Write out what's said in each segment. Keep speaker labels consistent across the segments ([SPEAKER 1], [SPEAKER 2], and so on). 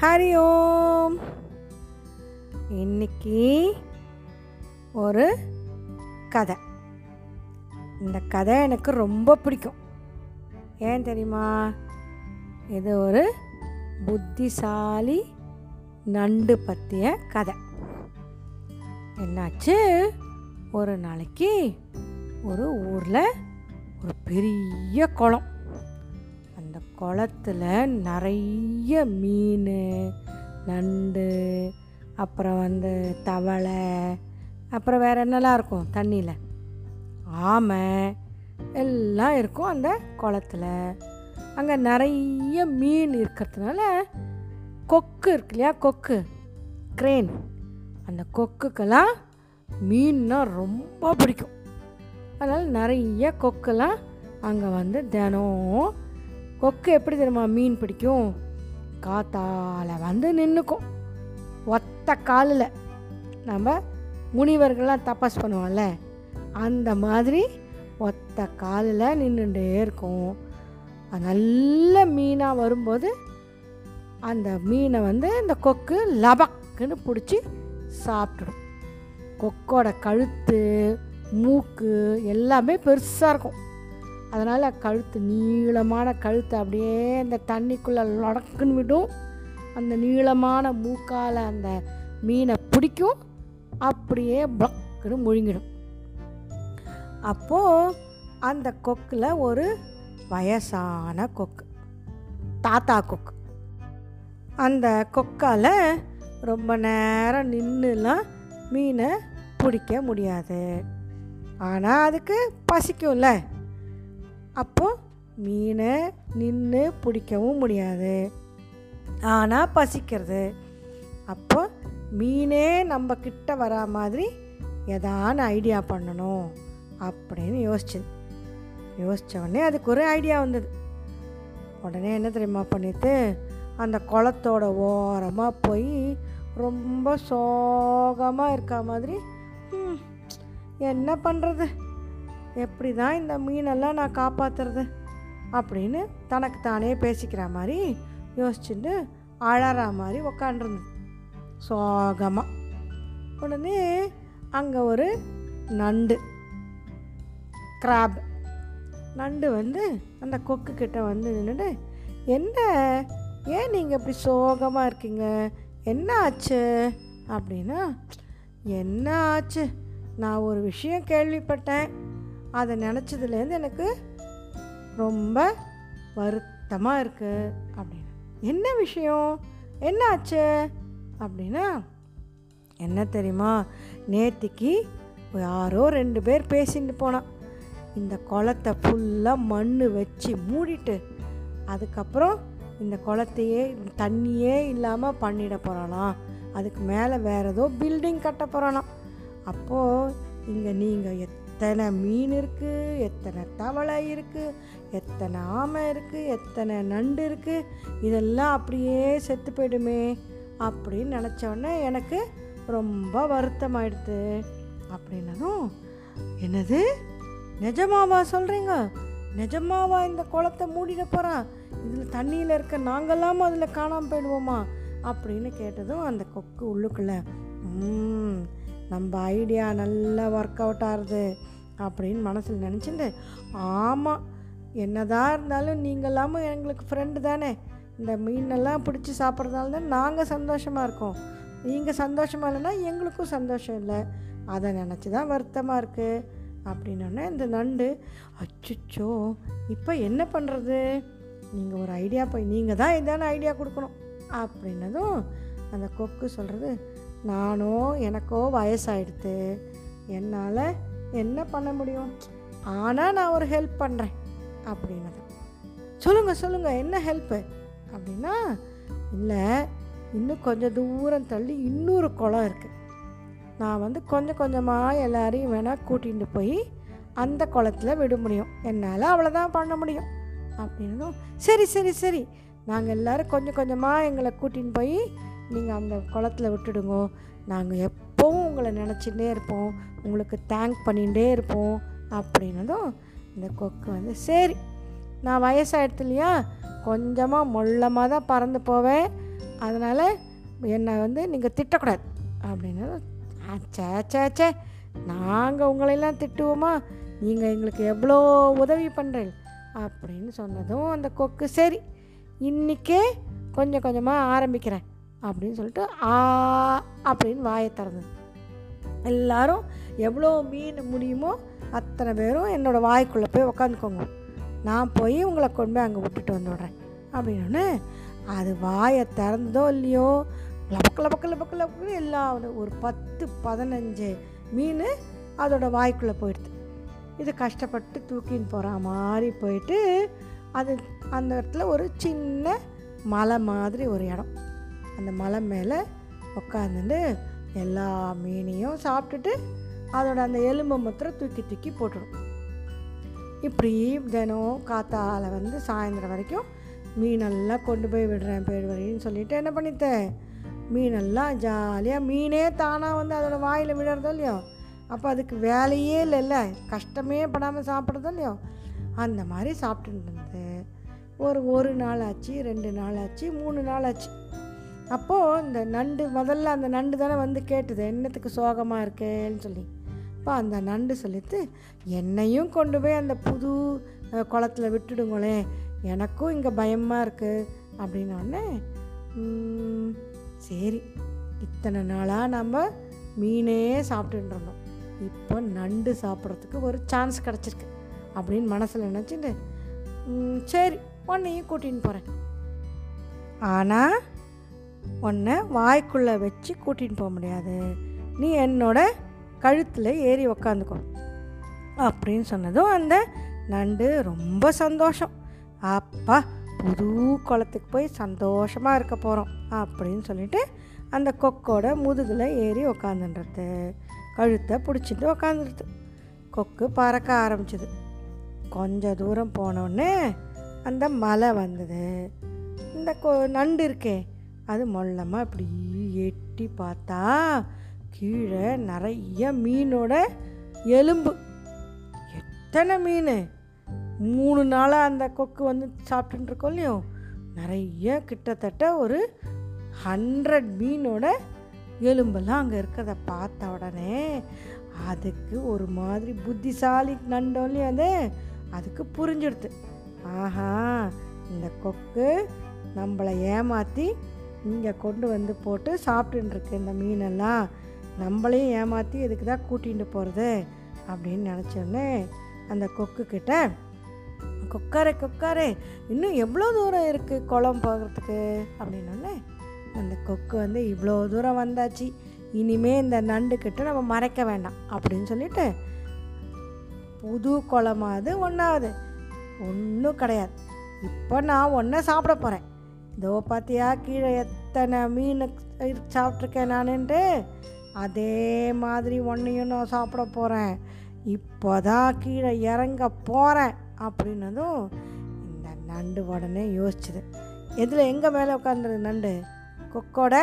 [SPEAKER 1] ஹரி ஓம். இன்னைக்கு ஒரு கதை. இந்த கதை எனக்கு ரொம்ப பிடிக்கும். ஏன் தெரியுமா? இது ஒரு புத்திசாலி நண்டு பற்றிய கதை. என்னாச்சு? ஒரு நாளைக்கு ஒரு ஊரில் ஒரு பெரிய குளம். குளத்துல நிறைய மீன் நண்டு அப்புறம் வந்து தவளை அப்புறம் வேறு என்னெல்லாம் இருக்கும் தண்ணியில்? ஆமை எல்லாம் இருக்கும் அந்த குளத்துல. அங்கே நிறைய மீன் இருக்கிறதுனால கொக்கு இருக்கு இல்லையா? கொக்கு க்ரேன். அந்த கொக்குக்கெல்லாம் மீன்னா ரொம்ப பிடிக்கும். அதனால் நிறைய கொக்கெல்லாம் அங்கே வந்து தினம் கொக்கு எப்படி தெரியுமா மீன் பிடிக்கும்? காத்தால வந்து நின்றுக்கும் ஒத்த காலில். நம்ம முனிவர்கள்லாம் தபஸ் பண்ணுவோம்ல அந்த மாதிரி ஒத்த காலில் நின்றுட்டே இருக்கும். அது நல்ல மீனாக வரும்போது அந்த மீனை வந்து இந்த கொக்கு லபக்குன்னு பிடிச்சி சாப்பிட்டுடும். கொக்கோட கழுத்து மூக்கு எல்லாமே பெருசாக இருக்கும். அதனால் கழுத்து நீளமான கழுத்து அப்படியே அந்த தண்ணிக்குள்ளே லொடக்குன்னு விடும். அந்த நீளமான மூக்கால் அந்த மீனை பிடிக்கும். அப்படியே பக்குன்னு முழுங்கிடும். அப்போது அந்த கொக்கில் ஒரு வயசான கொக்கு தாத்தா கொக்கு. அந்த கொக்கால் ரொம்ப நேரம் நின்றுலாம் மீனை பிடிக்க முடியாது. ஆனால் அதுக்கு பசிக்கும்ல. அப்போது மீனை நின்று பிடிக்கவும் முடியாது. ஆனால் பசிக்கிறது. அப்போ மீனே நம்ம கிட்ட வரா மாதிரி ஏதான ஐடியா பண்ணணும் அப்படின்னு யோசிச்சது. யோசித்த உடனே அதுக்கு ஒரு ஐடியா வந்தது. உடனே என்ன தெரியுமா பண்ணிட்டு அந்த குளத்தோட ஓரமாக போய் ரொம்ப சோகமாக இருக்கா மாதிரி என்ன பண்ணுறது எப்படி தான் இந்த மீனெல்லாம் நான் காப்பாற்றுறது அப்படின்னு தனக்கு தானே பேசிக்கிற மாதிரி யோசிச்சுட்டு அழற மாதிரி உக்காண்டிருந்தது. சோகமாக உடனே அங்கே ஒரு நண்டு கிராப். நண்டு வந்து அந்த கொக்கு கிட்ட வந்து நின்றுட்டு என்ன? ஏன் நீங்கள் இப்படி சோகமாக இருக்கீங்க? என்ன ஆச்சு? அப்படின்னா என்ன ஆச்சு? நான் ஒரு விஷயம் கேள்விப்பட்டேன். அதை நினச்சதுலேருந்து எனக்கு ரொம்ப வருத்தமாக இருக்குது அப்படின்னு. என்ன விஷயம்? என்ன ஆச்சு அப்படின்னா என்ன தெரியுமா? நேத்திக்கு யாரோ ரெண்டு பேர் பேசிட்டு போனான். இந்த குளத்தை ஃபுல்லாக மண் வச்சு மூடிட்டு அதுக்கப்புறம் இந்த குளத்தையே தண்ணியே இல்லாமல் பண்ணிட போகிறானாம் அதுக்கு மேலே வேறு ஏதோ பில்டிங் கட்ட போகிறானாம் அப்போது இங்கே நீங்கள் எத்தனை மீன் இருக்குது எத்தனை தவளை இருக்குது எத்தனை ஆமை இருக்குது எத்தனை நண்டு இருக்குது இதெல்லாம் அப்படியே செத்து போயிடுமே அப்படின்னு நினச்சோடனே எனக்கு ரொம்ப வருத்தமாயிடுது அப்படின்னதும் என்னது? நிஜமாவா சொல்கிறீங்க நிஜமாவா இந்த குளத்தை மூடிட போகிறான் இதில் தண்ணியில் இருக்க நாங்களாம் அதில் காணாமல் போயிடுவோமா? அப்படின்னு கேட்டதும் அந்த கொக்கு உள்ளுக்குள்ளே "ம், நம்ம ஐடியா நல்லா ஒர்க் அவுட் ஆகுது. அப்படின்னு மனசில் நினச்சிட்டு ஆமாம் என்னதான் இருந்தாலும் நீங்களாமும் எங்களுக்கு ஃப்ரெண்டு தானே. இந்த மீனெல்லாம் பிடிச்சி சாப்பிட்றதால தான் நாங்கள் சந்தோஷமாக இருக்கோம். நீங்கள் சந்தோஷமாக இல்லைன்னா எங்களுக்கும் சந்தோஷம் இல்லை. அதை நினச்சி தான் வருத்தமாக இருக்குது அப்படின்னோடனே இந்த நண்டு அச்சுச்சோ இப்போ என்ன பண்ணுறது நீங்கள் ஒரு ஐடியா போய் நீங்கள் தான் இதான ஐடியா கொடுக்கணும். அப்படின்னதும் அந்த கொக்கு சொல்கிறது நானோ எனக்கோ வயசாயிடுத்து என்னால் என்ன பண்ண முடியும்? ஆனால் நான் ஒரு ஹெல்ப் பண்ணுறேன் அப்படின்னது. சொல்லுங்கள் சொல்லுங்கள் என்ன ஹெல்ப்பு அப்படின்னா இல்லை இன்னும் கொஞ்சம் தூரம் தள்ளி இன்னொரு குளம் இருக்குது நான் வந்து கொஞ்சம் கொஞ்சமாக எல்லாரையும் வேணால் கூட்டிகிட்டு போய் அந்த குளத்துல விட முடியும். என்னால் அவ்வளோதான் பண்ண முடியும் அப்படின்னதும் சரி சரி சரி நாங்கள் எல்லோரும் கொஞ்சம் கொஞ்சமாக எங்களை கூட்டின்னு போய் நீங்கள் அந்த குளத்துல விட்டுடுங்க. நாங்கள் எப்போவும் உங்களை நினச்சிட்டே இருப்போம். உங்களுக்கு தேங்க் பண்ணிகிட்டே இருப்போம். அப்படின்னதும் இந்த கொக்கு வந்து சரி நான் வயசாயிடுத்து இல்லையா? கொஞ்சமாக மொள்ளமாக தான் பறந்து போவேன். அதனால் என்னை வந்து நீங்கள் திட்டக்கூடாது. அப்படின்னு "ஆ, சே சே சே நாங்கள் உங்களையெல்லாம் திட்டுவோமா? நீங்கள் எங்களுக்கு எவ்வளோ உதவி பண்ணுறீங்க அப்படின்னு சொன்னதும் அந்த கொக்கு சரி இன்றைக்கே கொஞ்சம் கொஞ்சமாக ஆரம்பிக்கிறேன். அப்படின்னு சொல்லிட்டு ஆ அப்படின்னு வாயை திறந்தது. எல்லாரும் எவ்வளோ மீன் முடியுமோ அத்தனை பேரும் என்னோடய வாய்க்குள்ளே போய் உக்காந்துக்கோங்க. நான் போய் உங்களை கொண்டு போய் அங்கே விட்டுட்டு வந்து விட்றேன் அப்படின்னு அது வாயை திறந்ததோ இல்லையோ லபக்கு லபக்கு லபக்கு லபக்கு எல்லா ஒரு பத்து பதினஞ்சு மீன் அதோட வாய்க்குள்ளே போயிடுது. இது கஷ்டப்பட்டு தூக்கின்னு போகிற மாதிரி போயிட்டு அது அந்த இடத்துல ஒரு சின்ன மலை மாதிரி ஒரு இடம். அந்த மலை மேலே உட்காந்துட்டு எல்லா மீனையும் சாப்பிட்டுட்டு அதோட அந்த எலும்பை மாத்திரம் தூக்கி தூக்கி போட்டுடும். இப்படி தினம் காத்தால வந்து சாயந்தரம் வரைக்கும் மீனெல்லாம் கொண்டு போய் விடுறேன் போயிடுவேன்னு சொல்லிட்டு என்ன பண்ணிட்டேன் மீனெல்லாம் ஜாலியாக மீனே தானாக வந்து அதோட வாயில் விழுறதோ இல்லையோ? அப்போ அதுக்கு வேலையே இல்லைல்ல கஷ்டமே படாமல் சாப்பிட்றதோ இல்லையோ? அந்த மாதிரி சாப்பிட்டுட்டு இருந்தது ஒரு ஒரு நாள் ஆச்சு ரெண்டு நாள் ஆச்சு மூணு நாள் ஆச்சு அப்போது இந்த நண்டு முதல்ல அந்த நண்டு தானே வந்து கேட்டது என்னத்துக்கு சோகமாக இருக்கேன்னு சொல்லி. அப்போ அந்த நண்டு சொல்லிட்டு என்னையும் கொண்டு போய் அந்த புது குளத்தில் குளத்துல விட்டுடுங்களேன் எனக்கும் இங்கே பயமாக இருக்குது அப்படின்னோடனே சரி இத்தனை நாளாக நம்ம மீனே சாப்பிட்டுட்டு இருந்தோம். இப்போ நண்டு சாப்பிட்றதுக்கு ஒரு சான்ஸ் கிடச்சிருக்கு. அப்படின்னு மனசில் நினச்சிட்டு சரி உன்னையும் கூட்டின்னு போகிறேன் ஆனால் உன்னை வாய்க்குள்ளே வச்சு கூட்டின்னு போக முடியாது. நீ என்னோட கழுத்தில் ஏறி உக்காந்துக்கோ. அப்படின்னு சொன்னதும் அந்த நண்டு ரொம்ப சந்தோஷம். அப்பா புது குளத்துக்கு போய் சந்தோஷமாக இருக்க போகிறோம் அப்படின்னு சொல்லிட்டு அந்த கொக்கோட முதுகில் ஏறி உக்காந்துன்றது கழுத்தை பிடிச்சிட்டு உக்காந்துருது. கொக்கு பறக்க ஆரம்பிச்சது. கொஞ்சம் தூரம் போனோடனே அந்த மலை வந்தது. இந்த கொ நண்டு இருக்கே அது மொல்லமாக இப்படி எட்டி பார்த்தா கீழே நிறைய மீனோட எலும்பு. எத்தனை மீன்? மூணு நாளாக அந்த கொக்கு வந்து சாப்பிட்டுட்டு இருக்கோம் இல்லையோ? நிறைய கிட்டத்தட்ட ஒரு ஹண்ட்ரட் மீனோட எலும்பெல்லாம் அங்கே இருக்கிறத பார்த்த உடனே அதுக்கு ஒரு மாதிரி புத்திசாலி நண்டோம் இல்லையா அது? அதுக்கு புரிஞ்சிடுது ஆஹா இந்த கொக்கு நம்மளை ஏமாற்றி இங்கே கொண்டு வந்து போட்டு சாப்பிட்டுருக்கு இந்த மீனெல்லாம். நம்மளையும் ஏமாற்றி இதுக்கு தான் கூட்டிகிட்டு போகிறது அப்படின்னு நினச்சோடனே அந்த கொக்கு கிட்ட கொக்காரே கொக்காரே இன்னும் எவ்வளோ தூரம் இருக்குது குளம் போகிறதுக்கு? அப்படின்னோடனே அந்த கொக்கு வந்து இவ்வளோ தூரம் வந்தாச்சு. இனிமே இந்த நண்டு கிட்ட நம்ம மறைக்க வேண்டாம். அப்படின்னு சொல்லிட்டு புது குளமாவது ஒன்றாவது ஒன்றும் கிடையாது. இப்போ நான் ஒன்றை சாப்பிட போகிறேன். இதோ பார்த்தியா கீழே எத்தனை மீன் சாப்பிட்ருக்கேன் நானுன்ட்டு அதே மாதிரி ஒன்றையும் நான் சாப்பிட போகிறேன் இப்போ தான் கீழே இறங்க போகிறேன் அப்படின்னதும் இந்த நண்டு உடனே யோசிச்சுது. எதில் எங்கே மேலே உட்காந்துருது நண்டு? கொக்கோட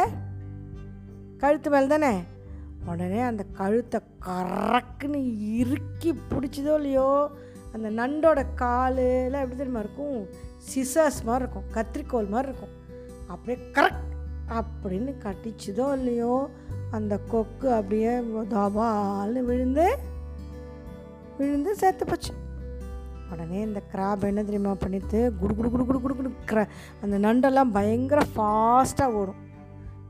[SPEAKER 1] கழுத்து மேலே தானே? உடனே அந்த கழுத்தை கறக்குன்னு இறுக்கி பிடிச்சதோ இல்லையோ? அந்த நண்டோட காலில் எப்படி தெரியுமா இருக்கும் சிசர்ஸ் மாதிரி இருக்கும் கத்திரிக்கோல் மாதிரி இருக்கும் அப்படியே கரெக்ட் அப்படின்னு கட்டிச்சுதோ இல்லையோ அந்த கொக்கு அப்படியே தபால்னு விழுந்து விழுந்து சேர்த்து போச்சு உடனே இந்த கிராப் என்ன தெரியுமா பண்ணிட்டு குடு குடு குடு குடு குடு குடு கிர அந்த நண்டெல்லாம் பயங்கர ஃபாஸ்ட்டாக ஓடும்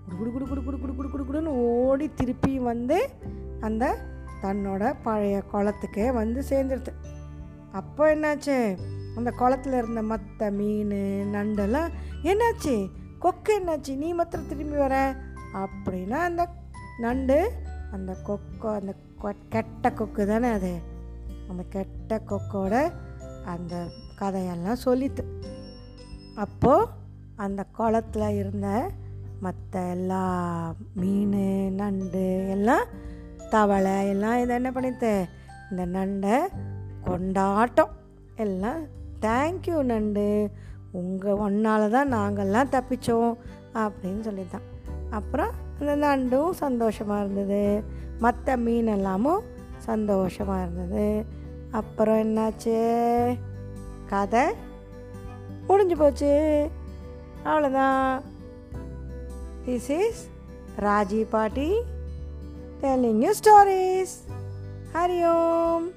[SPEAKER 1] குடு குடு குடு குடு குடு குடு குடு குடுன்னு ஓடி திருப்பி வந்து அந்த தன்னோட பழைய குளத்துக்கே வந்து சேர்ந்துருது அப்போ என்னாச்சு? அந்த குளத்துல இருந்த மற்ற மீன் நண்டெல்லாம் என்னாச்சு? கொக்கு என்னாச்சு? நீ மாத்திரம் திரும்பி வர. அப்படின்னா அந்த நண்டு அந்த கொக்கோ அந்த கொ- கெட்ட கொக்கு தானே அது. அந்த கெட்ட கொக்கோட அந்த கதையெல்லாம் சொல்லித்து. அப்போது அந்த குளத்துல இருந்த மற்ற எல்லா மீன் நண்டு எல்லாம் தவளை எல்லாம் இதை என்ன பண்ணித்து? இந்த நண்டை கொண்டாட்டம். எல்லாம் தேங்க்யூ நண்டு. உங்கள் ஒன்னால தான் நாங்கள்லாம் தப்பித்தோம் அப்படின்னு சொல்லித்தான். அப்புறம் அந்த நண்டும் சந்தோஷமாக இருந்தது. மற்ற மீன் எல்லாமும் சந்தோஷமாக இருந்தது. அப்புறம் என்னாச்சு? கதை முடிஞ்சு போச்சு. அவ்வளோதான். This is Raji paati telling you stories Hari Om.